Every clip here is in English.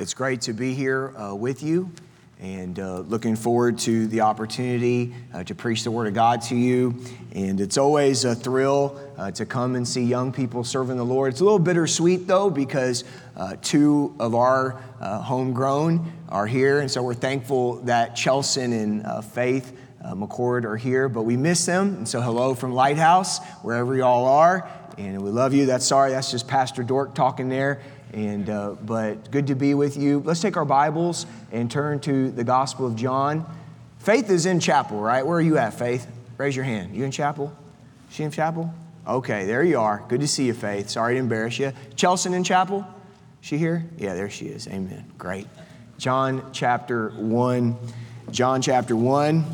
It's great to be here uh, with you and uh, looking forward to the opportunity uh, to preach the Word of God to you. And it's always a thrill uh, to come and see young people serving the Lord. It's a little bittersweet though, because uh, two of our uh, homegrown are here. And so we're thankful that Chelson and uh, Faith. McCord are here, but we miss them. And so, hello from Lighthouse, wherever y'all are. And we love you. That's sorry, that's just Pastor Dork talking there. And, uh, but good to be with you. Let's take our Bibles and turn to the Gospel of John. Faith is in chapel, right? Where are you at, Faith? Raise your hand. You in chapel? She in chapel? Okay, there you are. Good to see you, Faith. Sorry to embarrass you. Chelsea in chapel? She here? Yeah, there she is. Amen. Great. John chapter 1. John chapter 1.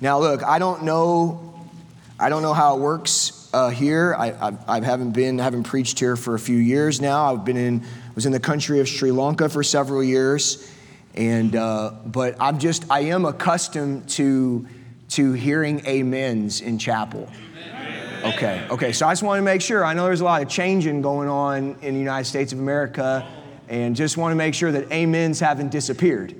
Now, look, I don't know. I don't know how it works uh, here. I, I, I, haven't been, haven't preached here for a few years now. I've been in, was in the country of Sri Lanka for several years, and uh, but I'm just, I am accustomed to to hearing amens in chapel. Okay, okay. So I just want to make sure. I know there's a lot of changing going on in the United States of America, and just want to make sure that amens haven't disappeared.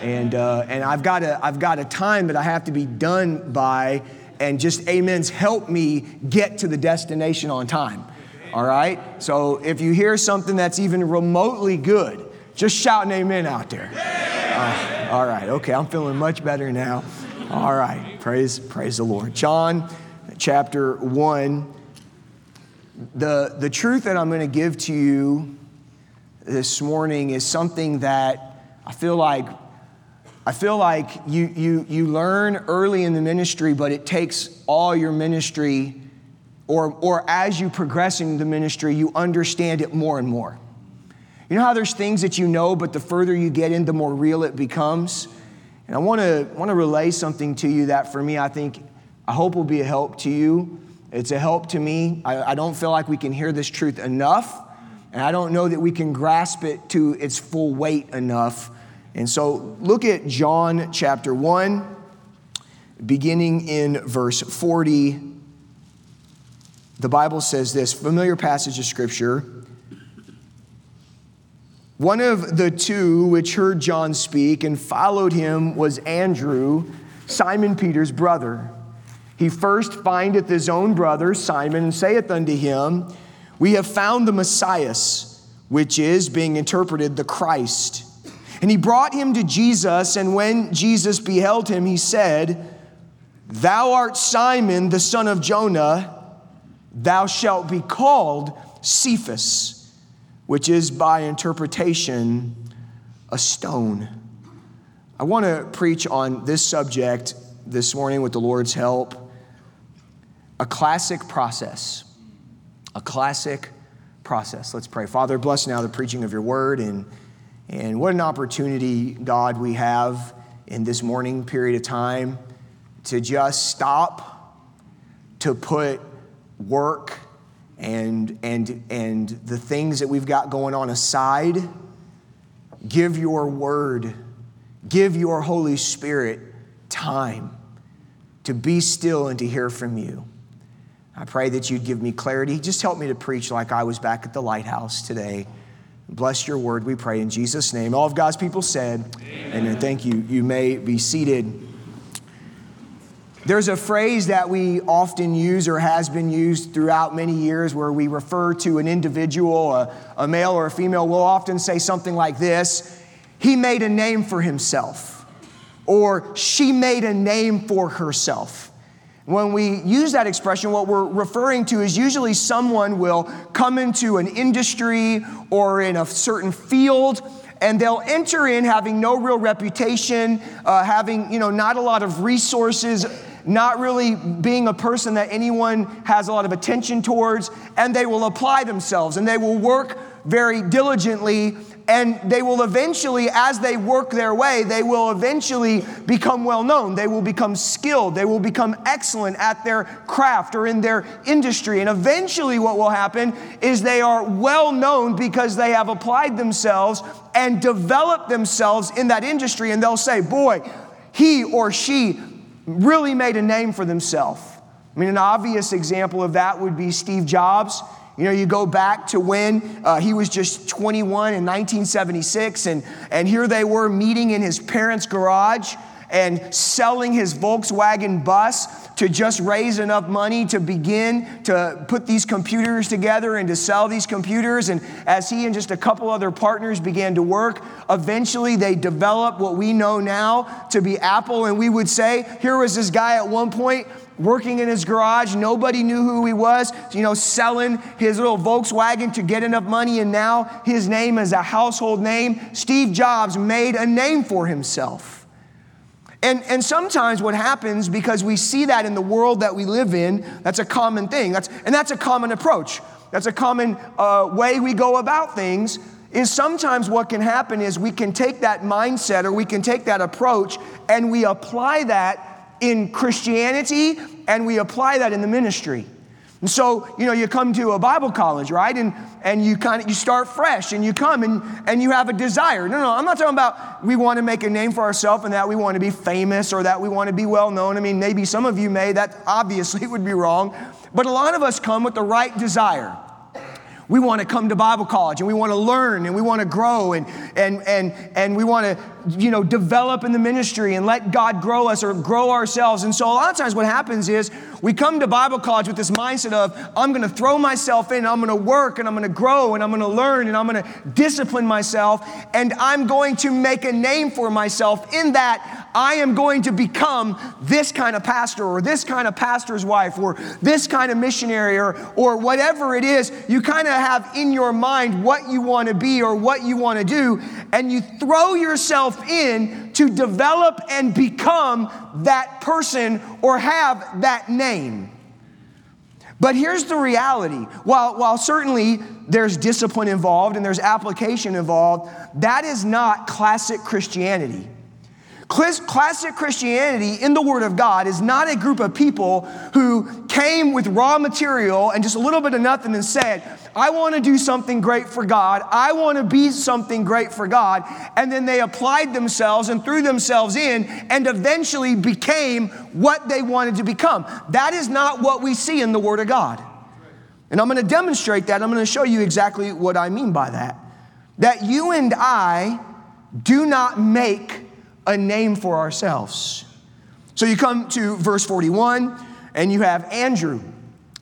And uh, and I've got a I've got a time that I have to be done by and just amens help me get to the destination on time. All right? So if you hear something that's even remotely good, just shout an amen out there. Uh, all right, okay, I'm feeling much better now. All right, praise, praise the Lord. John chapter 1. The, the truth that I'm going to give to you this morning is something that I feel like I feel like you, you, you learn early in the ministry, but it takes all your ministry, or, or as you progress in the ministry, you understand it more and more. You know how there's things that you know, but the further you get in, the more real it becomes? And I want to want to relay something to you that for me, I think, I hope will be a help to you. It's a help to me. I, I don't feel like we can hear this truth enough, and I don't know that we can grasp it to its full weight enough and so look at John chapter 1, beginning in verse 40. The Bible says this familiar passage of scripture. One of the two which heard John speak and followed him was Andrew, Simon Peter's brother. He first findeth his own brother, Simon, and saith unto him, We have found the Messiah, which is, being interpreted, the Christ. And he brought him to Jesus, and when Jesus beheld him, he said, Thou art Simon, the son of Jonah, thou shalt be called Cephas, which is by interpretation a stone. I want to preach on this subject this morning with the Lord's help a classic process. A classic process. Let's pray. Father, bless now the preaching of your word and and what an opportunity, God, we have in this morning period of time to just stop, to put work and, and, and the things that we've got going on aside. Give your word, give your Holy Spirit time to be still and to hear from you. I pray that you'd give me clarity. Just help me to preach like I was back at the lighthouse today. Bless your word, we pray in Jesus' name. All of God's people said, Amen. and thank you. You may be seated. There's a phrase that we often use or has been used throughout many years where we refer to an individual, a, a male or a female. We'll often say something like this He made a name for himself, or she made a name for herself. When we use that expression, what we're referring to is usually someone will come into an industry or in a certain field and they'll enter in having no real reputation, uh, having you know not a lot of resources, not really being a person that anyone has a lot of attention towards, and they will apply themselves and they will work very diligently and they will eventually, as they work their way, they will eventually become well known. They will become skilled. They will become excellent at their craft or in their industry. And eventually, what will happen is they are well known because they have applied themselves and developed themselves in that industry. And they'll say, Boy, he or she really made a name for themselves. I mean, an obvious example of that would be Steve Jobs. You know, you go back to when uh, he was just 21 in 1976, and, and here they were meeting in his parents' garage and selling his Volkswagen bus to just raise enough money to begin to put these computers together and to sell these computers. And as he and just a couple other partners began to work, eventually they developed what we know now to be Apple. And we would say, here was this guy at one point working in his garage. Nobody knew who he was, you know, selling his little Volkswagen to get enough money. And now his name is a household name. Steve Jobs made a name for himself. And, and sometimes what happens, because we see that in the world that we live in, that's a common thing. That's, and that's a common approach. That's a common uh, way we go about things. Is sometimes what can happen is we can take that mindset or we can take that approach and we apply that in Christianity and we apply that in the ministry. And so, you know, you come to a Bible college, right? And, and you kind of, you start fresh and you come and, and you have a desire. No, no, I'm not talking about we want to make a name for ourselves and that we want to be famous or that we want to be well known. I mean, maybe some of you may, that obviously would be wrong. But a lot of us come with the right desire. We want to come to Bible college and we want to learn and we want to grow and, and, and, and we want to you know, develop in the ministry and let God grow us or grow ourselves. And so a lot of times what happens is we come to Bible college with this mindset of, I'm going to throw myself in, I'm going to work and I'm going to grow and I'm going to learn and I'm going to discipline myself and I'm going to make a name for myself in that I am going to become this kind of pastor or this kind of pastor's wife or this kind of missionary or, or whatever it is. You kind of have in your mind what you want to be or what you want to do and you throw yourself in to develop and become that person or have that name. But here's the reality while, while certainly there's discipline involved and there's application involved, that is not classic Christianity. Classic Christianity in the Word of God is not a group of people who came with raw material and just a little bit of nothing and said, I want to do something great for God. I want to be something great for God. And then they applied themselves and threw themselves in and eventually became what they wanted to become. That is not what we see in the Word of God. And I'm going to demonstrate that. I'm going to show you exactly what I mean by that. That you and I do not make a name for ourselves. So you come to verse 41, and you have Andrew.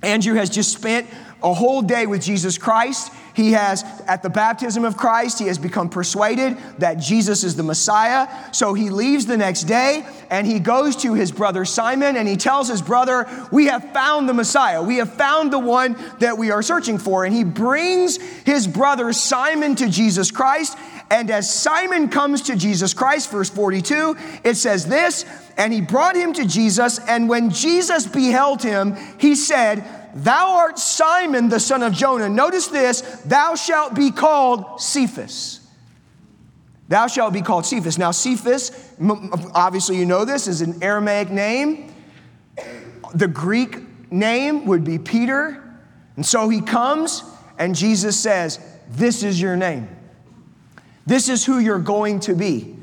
Andrew has just spent a whole day with Jesus Christ. He has, at the baptism of Christ, he has become persuaded that Jesus is the Messiah. So he leaves the next day and he goes to his brother Simon and he tells his brother, We have found the Messiah. We have found the one that we are searching for. And he brings his brother Simon to Jesus Christ. And as Simon comes to Jesus Christ, verse 42, it says this, and he brought him to Jesus. And when Jesus beheld him, he said, Thou art Simon, the son of Jonah. Notice this, thou shalt be called Cephas. Thou shalt be called Cephas. Now, Cephas, obviously you know this, is an Aramaic name. The Greek name would be Peter. And so he comes, and Jesus says, This is your name. This is who you're going to be.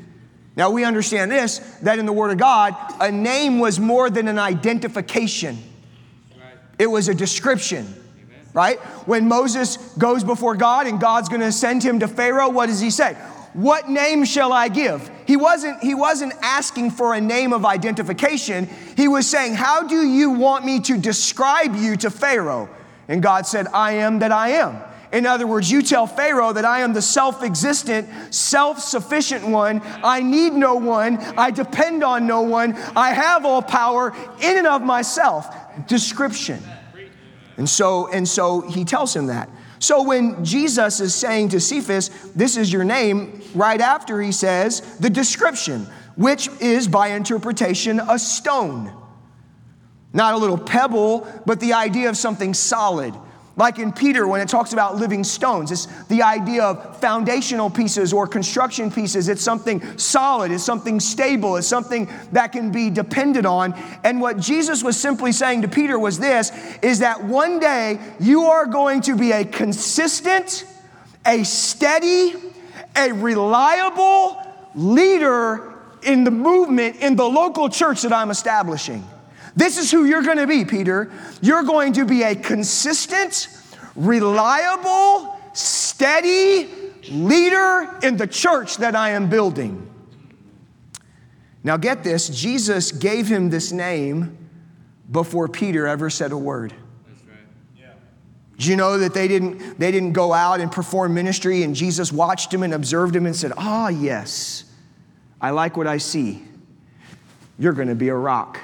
Now, we understand this that in the Word of God, a name was more than an identification. It was a description, right? When Moses goes before God and God's going to send him to Pharaoh, what does he say? What name shall I give? He wasn't, he wasn't asking for a name of identification. He was saying, How do you want me to describe you to Pharaoh? And God said, I am that I am. In other words, you tell Pharaoh that I am the self existent, self sufficient one. I need no one. I depend on no one. I have all power in and of myself description. And so, and so he tells him that. So when Jesus is saying to Cephas, This is your name, right after he says the description, which is by interpretation a stone. Not a little pebble, but the idea of something solid like in Peter, when it talks about living stones, it's the idea of foundational pieces or construction pieces. It's something solid, it's something stable, it's something that can be depended on. And what Jesus was simply saying to Peter was this is that one day you are going to be a consistent, a steady, a reliable leader in the movement in the local church that I'm establishing. This is who you're going to be, Peter. You're going to be a consistent, reliable, steady leader in the church that I am building. Now, get this Jesus gave him this name before Peter ever said a word. Do you know that they didn't, they didn't go out and perform ministry and Jesus watched him and observed him and said, Ah, yes, I like what I see. You're going to be a rock.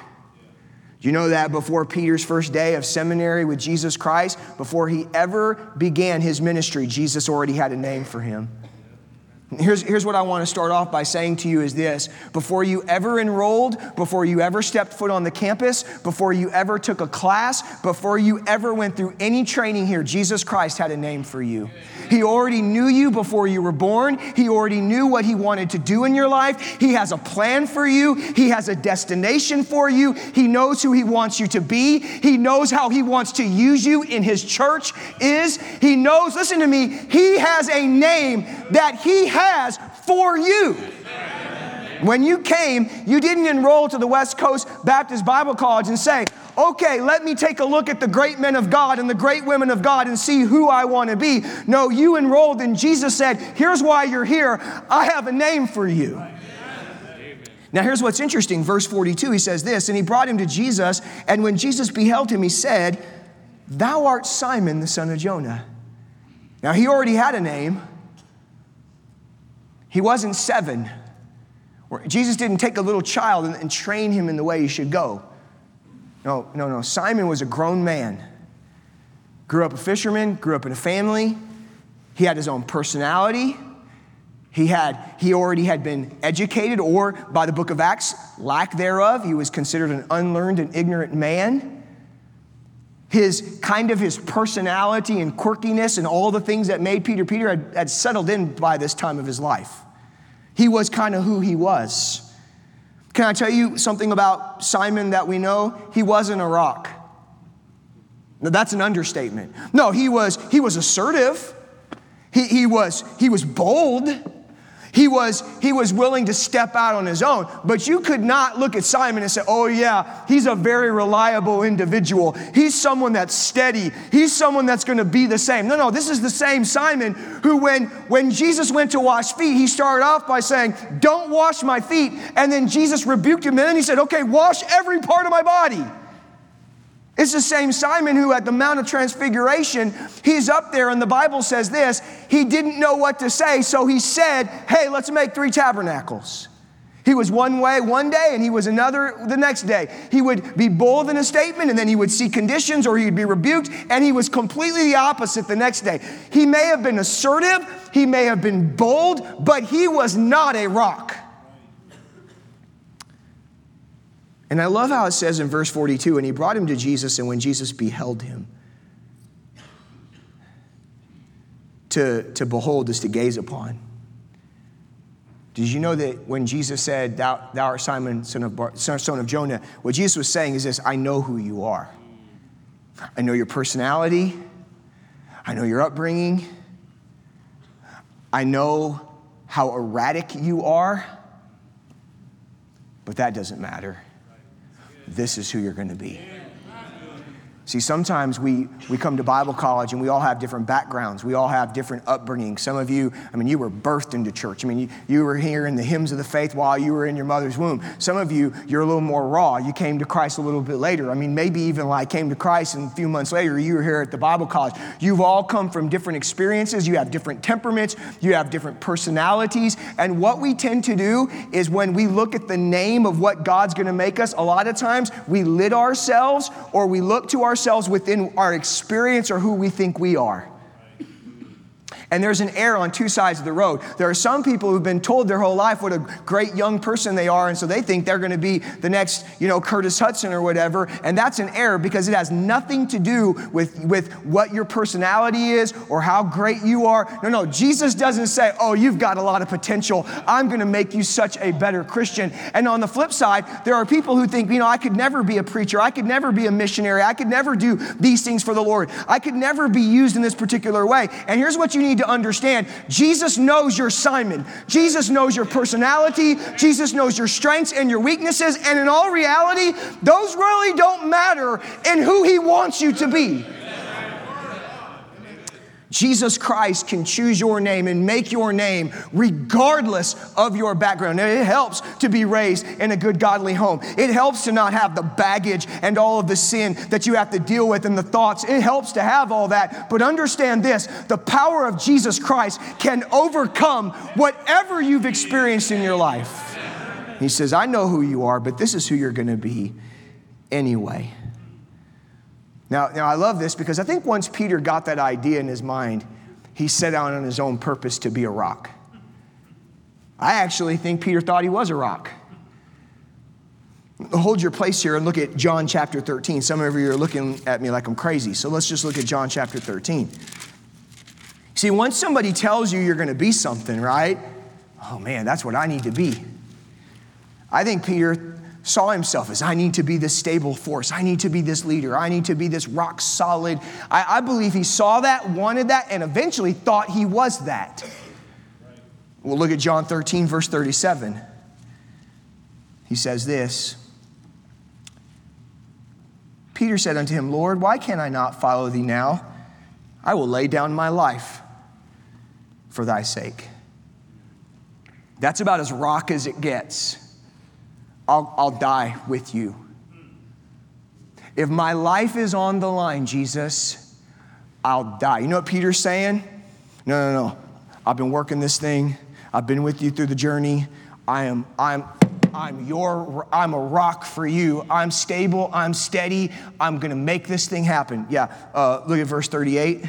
Do you know that before Peter's first day of seminary with Jesus Christ, before he ever began his ministry, Jesus already had a name for him? Here's, here's what I want to start off by saying to you is this. Before you ever enrolled, before you ever stepped foot on the campus, before you ever took a class, before you ever went through any training here, Jesus Christ had a name for you. He already knew you before you were born. He already knew what He wanted to do in your life. He has a plan for you. He has a destination for you. He knows who He wants you to be. He knows how He wants to use you in His church is. He knows, listen to me, He has a name that He has for you. When you came, you didn't enroll to the West Coast Baptist Bible College and say, okay, let me take a look at the great men of God and the great women of God and see who I want to be. No, you enrolled and Jesus said, here's why you're here. I have a name for you. Now, here's what's interesting. Verse 42, he says this, and he brought him to Jesus, and when Jesus beheld him, he said, Thou art Simon, the son of Jonah. Now, he already had a name. He wasn't seven. Jesus didn't take a little child and, and train him in the way he should go. No, no, no. Simon was a grown man. Grew up a fisherman, grew up in a family. He had his own personality. He, had, he already had been educated, or by the book of Acts, lack thereof, he was considered an unlearned and ignorant man. His kind of his personality and quirkiness and all the things that made Peter Peter had, had settled in by this time of his life. He was kind of who he was. Can I tell you something about Simon that we know? He wasn't a rock. Now, that's an understatement. No, he was, he was assertive. He, he, was, he was bold. He was, he was willing to step out on his own. But you could not look at Simon and say, oh, yeah, he's a very reliable individual. He's someone that's steady. He's someone that's going to be the same. No, no, this is the same Simon who, when, when Jesus went to wash feet, he started off by saying, don't wash my feet. And then Jesus rebuked him. And then he said, okay, wash every part of my body. It's the same Simon who, at the Mount of Transfiguration, he's up there, and the Bible says this he didn't know what to say, so he said, Hey, let's make three tabernacles. He was one way one day and he was another the next day. He would be bold in a statement and then he would see conditions or he'd be rebuked, and he was completely the opposite the next day. He may have been assertive, he may have been bold, but he was not a rock. And I love how it says in verse 42 and he brought him to Jesus, and when Jesus beheld him, to, to behold is to gaze upon. Did you know that when Jesus said, Thou, thou art Simon, son of, Bar, son of Jonah, what Jesus was saying is this I know who you are. I know your personality. I know your upbringing. I know how erratic you are. But that doesn't matter this is who you're going to be. See, sometimes we, we come to Bible college and we all have different backgrounds. We all have different upbringings. Some of you, I mean, you were birthed into church. I mean, you, you were hearing the hymns of the faith while you were in your mother's womb. Some of you, you're a little more raw. You came to Christ a little bit later. I mean, maybe even like came to Christ and a few months later, you were here at the Bible college. You've all come from different experiences. You have different temperaments. You have different personalities. And what we tend to do is when we look at the name of what God's going to make us, a lot of times we lid ourselves or we look to our ourselves within our experience or who we think we are. And there's an error on two sides of the road. There are some people who've been told their whole life what a great young person they are, and so they think they're going to be the next, you know, Curtis Hutson or whatever. And that's an error because it has nothing to do with, with what your personality is or how great you are. No, no, Jesus doesn't say, oh, you've got a lot of potential. I'm going to make you such a better Christian. And on the flip side, there are people who think, you know, I could never be a preacher. I could never be a missionary. I could never do these things for the Lord. I could never be used in this particular way. And here's what you need need to understand Jesus knows your Simon. Jesus knows your personality. Jesus knows your strengths and your weaknesses. And in all reality, those really don't matter in who He wants you to be. Jesus Christ can choose your name and make your name regardless of your background. It helps to be raised in a good, godly home. It helps to not have the baggage and all of the sin that you have to deal with and the thoughts. It helps to have all that. But understand this the power of Jesus Christ can overcome whatever you've experienced in your life. He says, I know who you are, but this is who you're going to be anyway. Now, now, I love this because I think once Peter got that idea in his mind, he set out on his own purpose to be a rock. I actually think Peter thought he was a rock. Hold your place here and look at John chapter 13. Some of you are looking at me like I'm crazy, so let's just look at John chapter 13. See, once somebody tells you you're going to be something, right? Oh man, that's what I need to be. I think Peter saw himself as I need to be this stable force. I need to be this leader. I need to be this rock solid. I, I believe he saw that, wanted that, and eventually thought he was that. We'll look at John 13, verse 37. He says this Peter said unto him, Lord, why can I not follow thee now? I will lay down my life for thy sake. That's about as rock as it gets. I'll, I'll die with you. If my life is on the line, Jesus, I'll die. You know what Peter's saying? No, no, no. I've been working this thing. I've been with you through the journey. I am, I'm, I'm your, I'm a rock for you. I'm stable. I'm steady. I'm going to make this thing happen. Yeah. Uh, look at verse 38.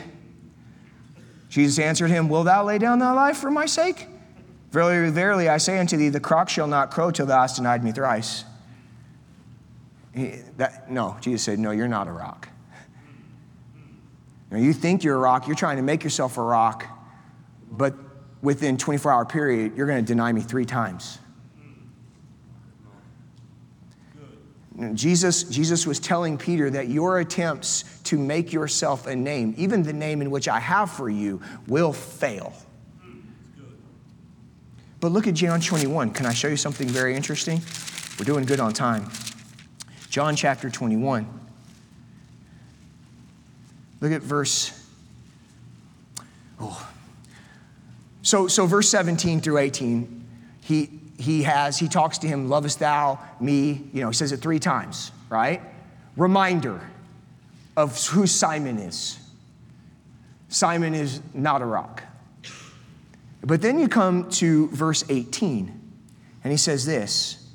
Jesus answered him, Will thou lay down thy life for my sake? Verily, verily, I say unto thee, the cock shall not crow till thou hast denied me thrice. He, that, no, Jesus said, No, you're not a rock. Now, you think you're a rock, you're trying to make yourself a rock, but within 24 hour period, you're going to deny me three times. Jesus, Jesus was telling Peter that your attempts to make yourself a name, even the name in which I have for you, will fail. But look at John 21. Can I show you something very interesting? We're doing good on time. John chapter 21. Look at verse. Oh. So, so verse 17 through 18, he, he has, he talks to him, lovest thou me? You know, he says it three times, right? Reminder of who Simon is. Simon is not a rock. But then you come to verse 18, and he says this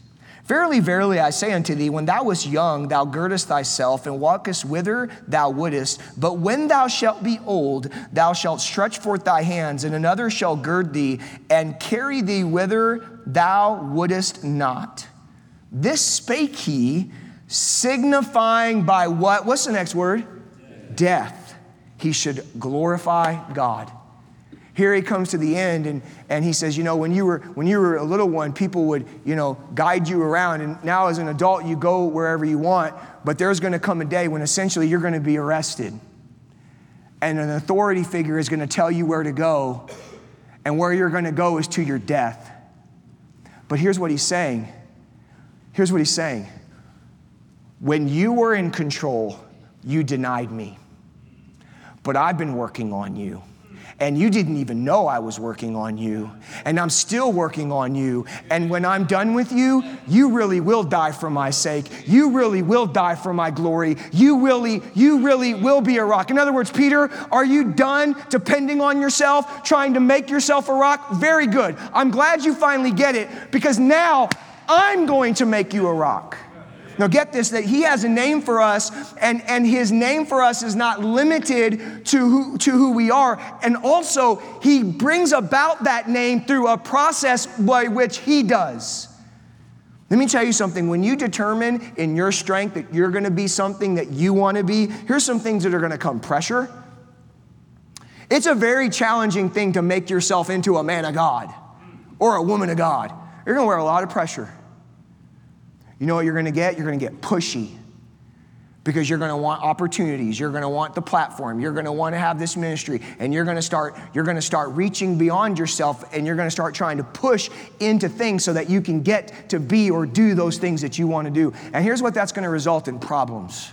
Verily, verily, I say unto thee, when thou wast young, thou girdest thyself and walkest whither thou wouldest. But when thou shalt be old, thou shalt stretch forth thy hands, and another shall gird thee and carry thee whither thou wouldest not. This spake he, signifying by what? What's the next word? Death. Death. He should glorify God. Here he comes to the end and, and he says, you know, when you, were, when you were a little one, people would, you know, guide you around. And now as an adult, you go wherever you want. But there's going to come a day when essentially you're going to be arrested. And an authority figure is going to tell you where to go. And where you're going to go is to your death. But here's what he's saying. Here's what he's saying. When you were in control, you denied me. But I've been working on you and you didn't even know I was working on you. And I'm still working on you. And when I'm done with you, you really will die for my sake. You really will die for my glory. You really, you really will be a rock. In other words, Peter, are you done depending on yourself, trying to make yourself a rock? Very good. I'm glad you finally get it because now I'm going to make you a rock. Now, get this that He has a name for us, and, and His name for us is not limited to who, to who we are. And also, He brings about that name through a process by which He does. Let me tell you something. When you determine in your strength that you're going to be something that you want to be, here's some things that are going to come pressure. It's a very challenging thing to make yourself into a man of God or a woman of God. You're going to wear a lot of pressure. You know what you're going to get? You're going to get pushy because you're going to want opportunities you're going to want the platform you're going to want to have this ministry and you're going to start you're going to start reaching beyond yourself and you're going to start trying to push into things so that you can get to be or do those things that you want to do and here's what that's going to result in problems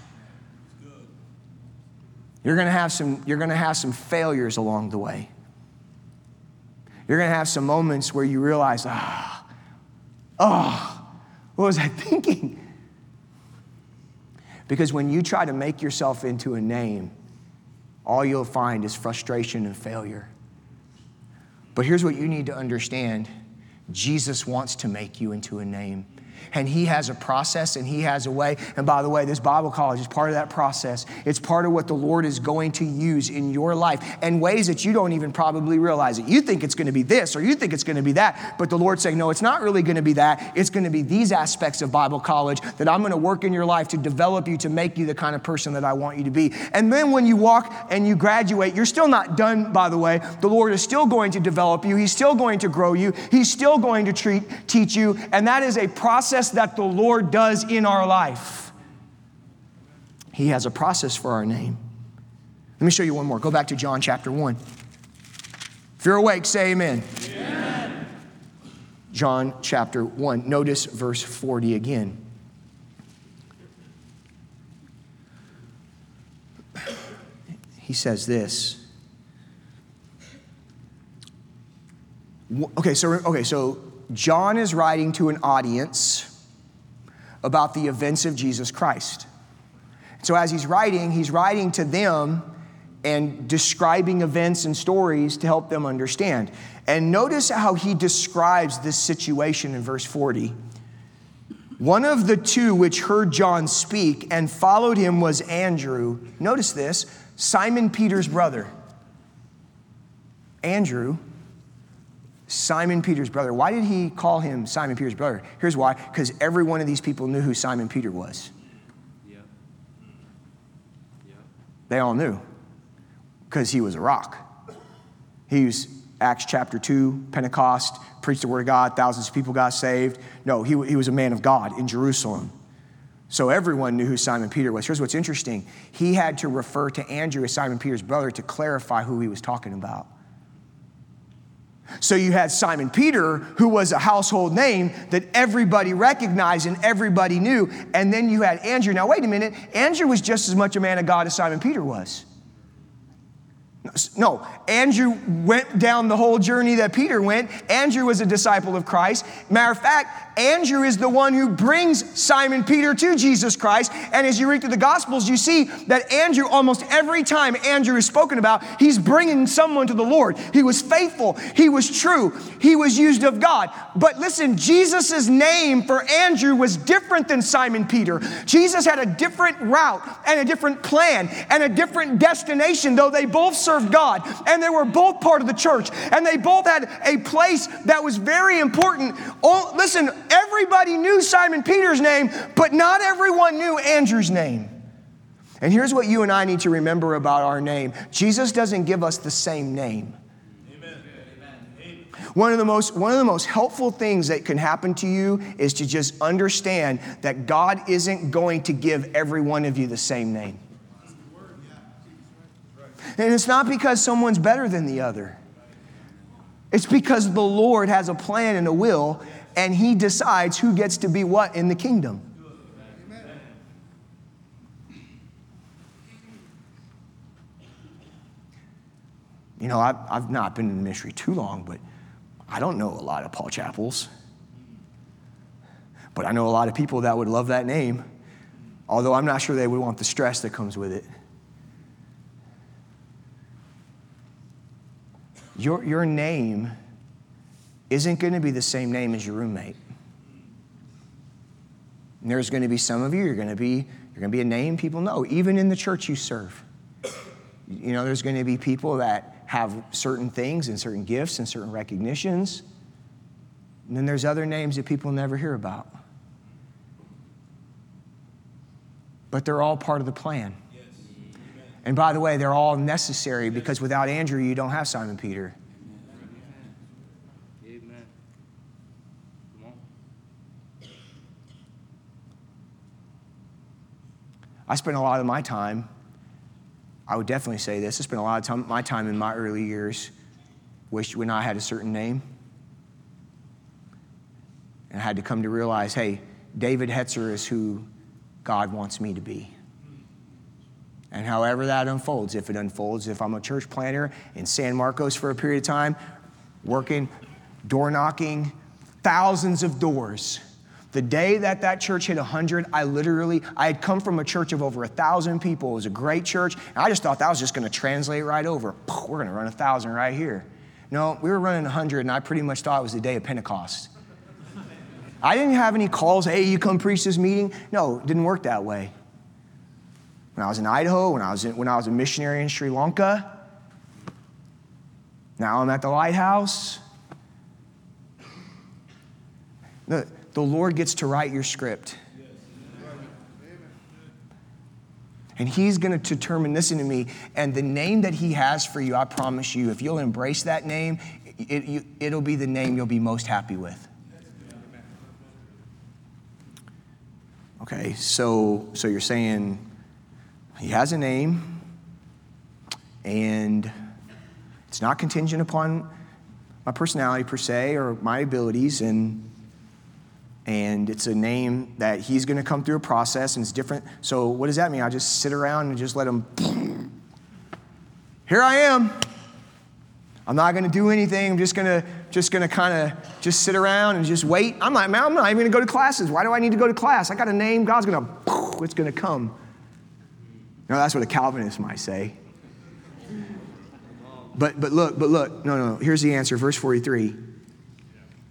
You're going to have some, you're going to have some failures along the way. You're going to have some moments where you realize, ah, oh, what was I thinking? Because when you try to make yourself into a name, all you'll find is frustration and failure. But here's what you need to understand Jesus wants to make you into a name and He has a process and He has a way. And by the way, this Bible college is part of that process. It's part of what the Lord is going to use in your life and ways that you don't even probably realize it. You think it's going to be this or you think it's going to be that, but the Lord's saying, no, it's not really going to be that. It's going to be these aspects of Bible college that I'm going to work in your life to develop you to make you the kind of person that I want you to be. And then when you walk and you graduate, you're still not done, by the way. The Lord is still going to develop you, He's still going to grow you, He's still going to treat, teach you. And that is a process process that the Lord does in our life. He has a process for our name. Let me show you one more. Go back to John chapter 1. If you're awake, say amen. amen. John chapter 1. Notice verse 40 again. He says this. Okay, so okay, so John is writing to an audience about the events of Jesus Christ. So, as he's writing, he's writing to them and describing events and stories to help them understand. And notice how he describes this situation in verse 40. One of the two which heard John speak and followed him was Andrew. Notice this Simon Peter's brother. Andrew Simon Peter's brother. Why did he call him Simon Peter's brother? Here's why because every one of these people knew who Simon Peter was. Yep. They all knew because he was a rock. He was Acts chapter 2, Pentecost, preached the word of God, thousands of people got saved. No, he, he was a man of God in Jerusalem. So everyone knew who Simon Peter was. Here's what's interesting he had to refer to Andrew as Simon Peter's brother to clarify who he was talking about. So you had Simon Peter, who was a household name that everybody recognized and everybody knew. And then you had Andrew. Now, wait a minute. Andrew was just as much a man of God as Simon Peter was. No, Andrew went down the whole journey that Peter went. Andrew was a disciple of Christ. Matter of fact, Andrew is the one who brings Simon Peter to Jesus Christ. And as you read through the Gospels, you see that Andrew, almost every time Andrew is spoken about, he's bringing someone to the Lord. He was faithful, he was true, he was used of God. But listen, Jesus' name for Andrew was different than Simon Peter. Jesus had a different route and a different plan and a different destination, though they both God and they were both part of the church and they both had a place that was very important. Oh, listen, Everybody knew Simon Peter's name, but not everyone knew Andrew's name. And here's what you and I need to remember about our name Jesus doesn't give us the same name. One of, the most, one of the most helpful things that can happen to you is to just understand that God isn't going to give every one of you the same name. And it's not because someone's better than the other. It's because the Lord has a plan and a will, and he decides who gets to be what in the kingdom. You know, I've, I've not been in ministry too long, but I don't know a lot of Paul Chappells. But I know a lot of people that would love that name, although I'm not sure they would want the stress that comes with it. Your, your name isn't going to be the same name as your roommate. And there's going to be some of you, you're going to be, you're going to be a name people know, even in the church you serve. You know, there's going to be people that have certain things and certain gifts and certain recognitions. And then there's other names that people never hear about. But they're all part of the plan. And by the way, they're all necessary because without Andrew, you don't have Simon Peter. Amen. I spent a lot of my time, I would definitely say this, I spent a lot of time, my time in my early years wished when I had a certain name. And I had to come to realize hey, David Hetzer is who God wants me to be. And however that unfolds, if it unfolds, if I'm a church planner in San Marcos for a period of time, working, door knocking, thousands of doors. The day that that church hit 100, I literally, I had come from a church of over a 1,000 people. It was a great church. And I just thought that was just going to translate right over. We're going to run a 1,000 right here. No, we were running 100, and I pretty much thought it was the day of Pentecost. I didn't have any calls, hey, you come preach this meeting. No, it didn't work that way. When I was in Idaho, when I was, in, when I was a missionary in Sri Lanka, now I'm at the lighthouse. The, the Lord gets to write your script. And He's going to determine, listen to me, and the name that He has for you, I promise you, if you'll embrace that name, it, it'll be the name you'll be most happy with. Okay, so, so you're saying he has a name, and it's not contingent upon my personality per se or my abilities, and and it's a name that he's going to come through a process and it's different. So what does that mean? I just sit around and just let him. Here I am. I'm not going to do anything. I'm just going to just going to kind of just sit around and just wait. I'm not, man, I'm not even going to go to classes. Why do I need to go to class? I got a name. God's going to, it's going to come. No, that's what a Calvinist might say. But, but look, but look, no, no, here's the answer. Verse 43.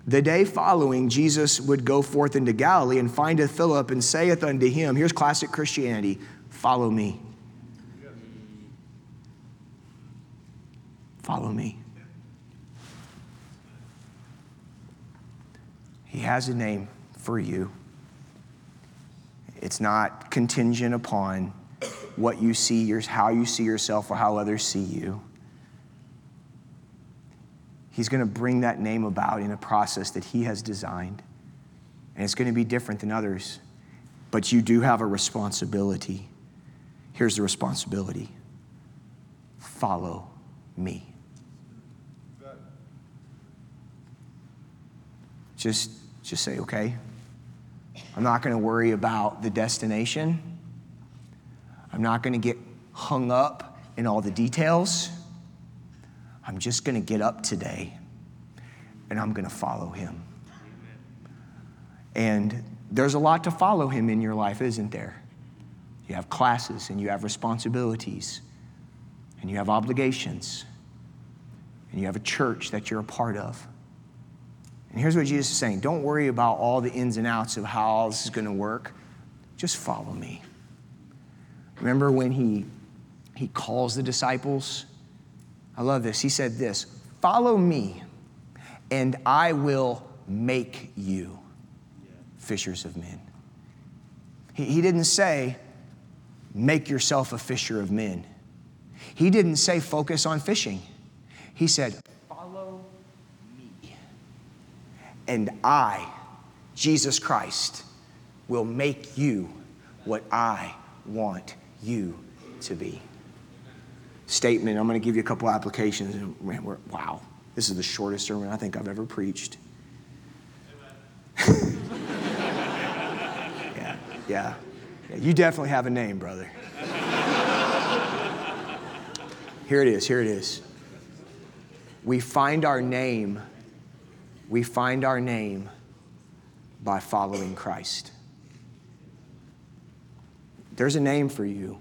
The day following, Jesus would go forth into Galilee and findeth Philip and saith unto him, here's classic Christianity, follow me. Follow me. He has a name for you. It's not contingent upon what you see, how you see yourself, or how others see you. He's going to bring that name about in a process that He has designed. And it's going to be different than others. But you do have a responsibility. Here's the responsibility follow me. Just, just say, okay, I'm not going to worry about the destination. I'm not going to get hung up in all the details. I'm just going to get up today and I'm going to follow him. And there's a lot to follow him in your life, isn't there? You have classes and you have responsibilities and you have obligations and you have a church that you're a part of. And here's what Jesus is saying don't worry about all the ins and outs of how all this is going to work. Just follow me. Remember when he, he calls the disciples? I love this. He said this Follow me, and I will make you fishers of men. He, he didn't say, Make yourself a fisher of men. He didn't say, Focus on fishing. He said, Follow me, and I, Jesus Christ, will make you what I want you to be. Statement, I'm going to give you a couple applications. Man, wow, this is the shortest sermon I think I've ever preached. yeah, yeah, yeah. You definitely have a name, brother. here it is, here it is. We find our name we find our name by following Christ. There's a name for you.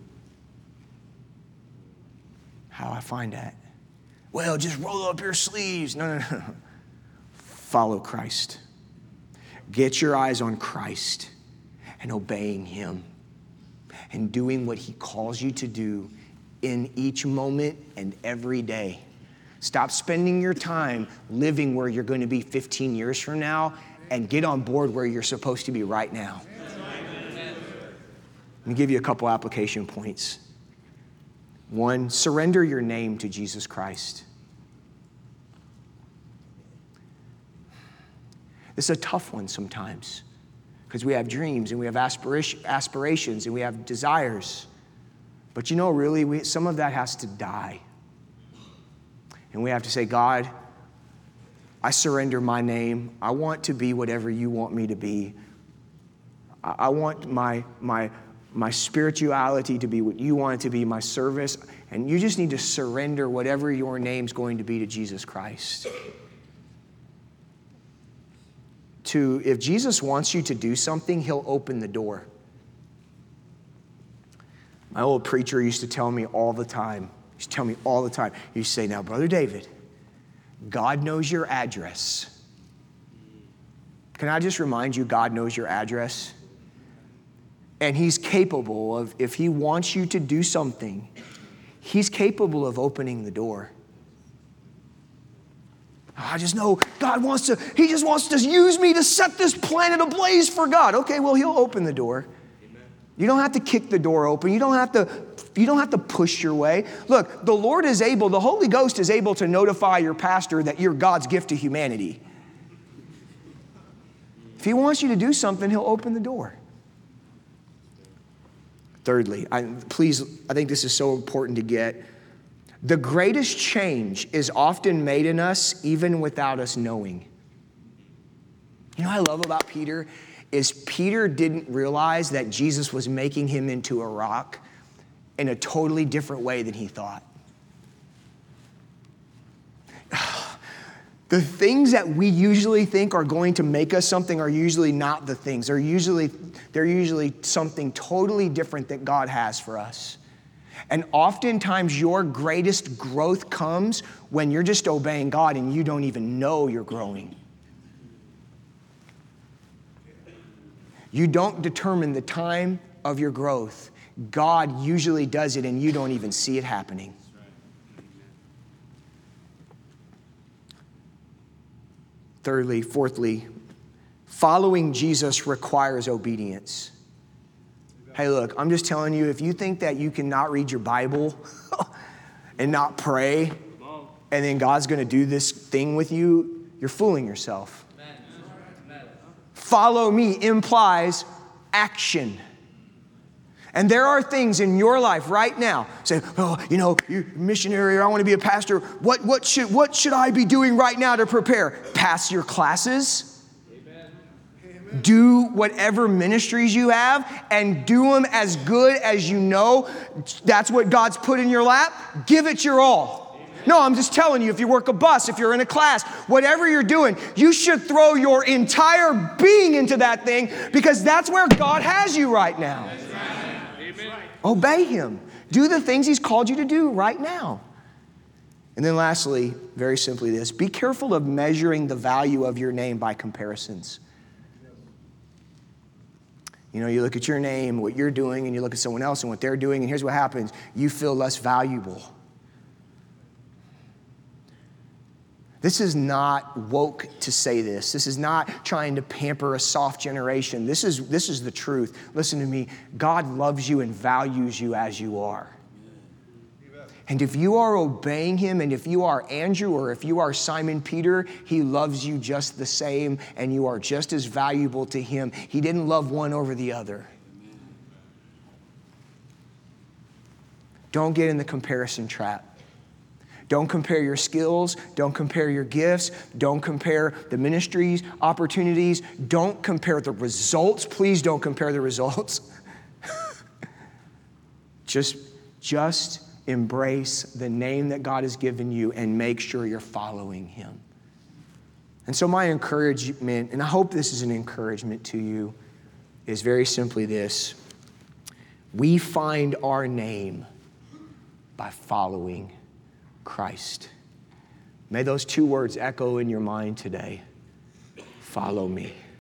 How I find that? Well, just roll up your sleeves. No, no, no. Follow Christ. Get your eyes on Christ and obeying Him and doing what He calls you to do in each moment and every day. Stop spending your time living where you're going to be 15 years from now and get on board where you're supposed to be right now. Let me give you a couple application points. One, surrender your name to Jesus Christ. It's a tough one sometimes because we have dreams and we have aspirations and we have desires. But you know, really, we, some of that has to die. And we have to say, God, I surrender my name. I want to be whatever you want me to be. I want my, my my spirituality to be what you want it to be, my service, and you just need to surrender whatever your name's going to be to Jesus Christ. To, if Jesus wants you to do something, he'll open the door. My old preacher used to tell me all the time, he used to tell me all the time, he used to say, Now, Brother David, God knows your address. Can I just remind you, God knows your address? And He's capable of, if He wants you to do something, He's capable of opening the door. I just know God wants to, He just wants to use me to set this planet ablaze for God. Okay, well, He'll open the door. You don't have to kick the door open. You don't have to you don't have to push your way. Look, the Lord is able, the Holy Ghost is able to notify your pastor that you're God's gift to humanity. If he wants you to do something, he'll open the door. Thirdly, I, please, I think this is so important to get. The greatest change is often made in us even without us knowing. You know what I love about Peter? Is Peter didn't realize that Jesus was making him into a rock in a totally different way than he thought. The things that we usually think are going to make us something are usually not the things. They're usually, they're usually something totally different that God has for us. And oftentimes, your greatest growth comes when you're just obeying God and you don't even know you're growing. You don't determine the time of your growth. God usually does it and you don't even see it happening. Thirdly, fourthly, following Jesus requires obedience. Hey, look, I'm just telling you, if you think that you cannot read your Bible and not pray, and then God's going to do this thing with you, you're fooling yourself. Follow me implies action. And there are things in your life right now, say, oh, you know, you're a missionary or I want to be a pastor. What, what, should, what should I be doing right now to prepare? Pass your classes. Amen. Do whatever ministries you have and do them as good as you know. That's what God's put in your lap. Give it your all. No, I'm just telling you, if you work a bus, if you're in a class, whatever you're doing, you should throw your entire being into that thing because that's where God has you right now. Obey Him. Do the things He's called you to do right now. And then, lastly, very simply, this be careful of measuring the value of your name by comparisons. You know, you look at your name, what you're doing, and you look at someone else and what they're doing, and here's what happens you feel less valuable. This is not woke to say this. This is not trying to pamper a soft generation. This is, this is the truth. Listen to me. God loves you and values you as you are. And if you are obeying him, and if you are Andrew or if you are Simon Peter, he loves you just the same, and you are just as valuable to him. He didn't love one over the other. Don't get in the comparison trap. Don't compare your skills. Don't compare your gifts. Don't compare the ministries, opportunities. Don't compare the results. Please don't compare the results. just, just embrace the name that God has given you and make sure you're following Him. And so, my encouragement, and I hope this is an encouragement to you, is very simply this we find our name by following Christ. May those two words echo in your mind today follow me.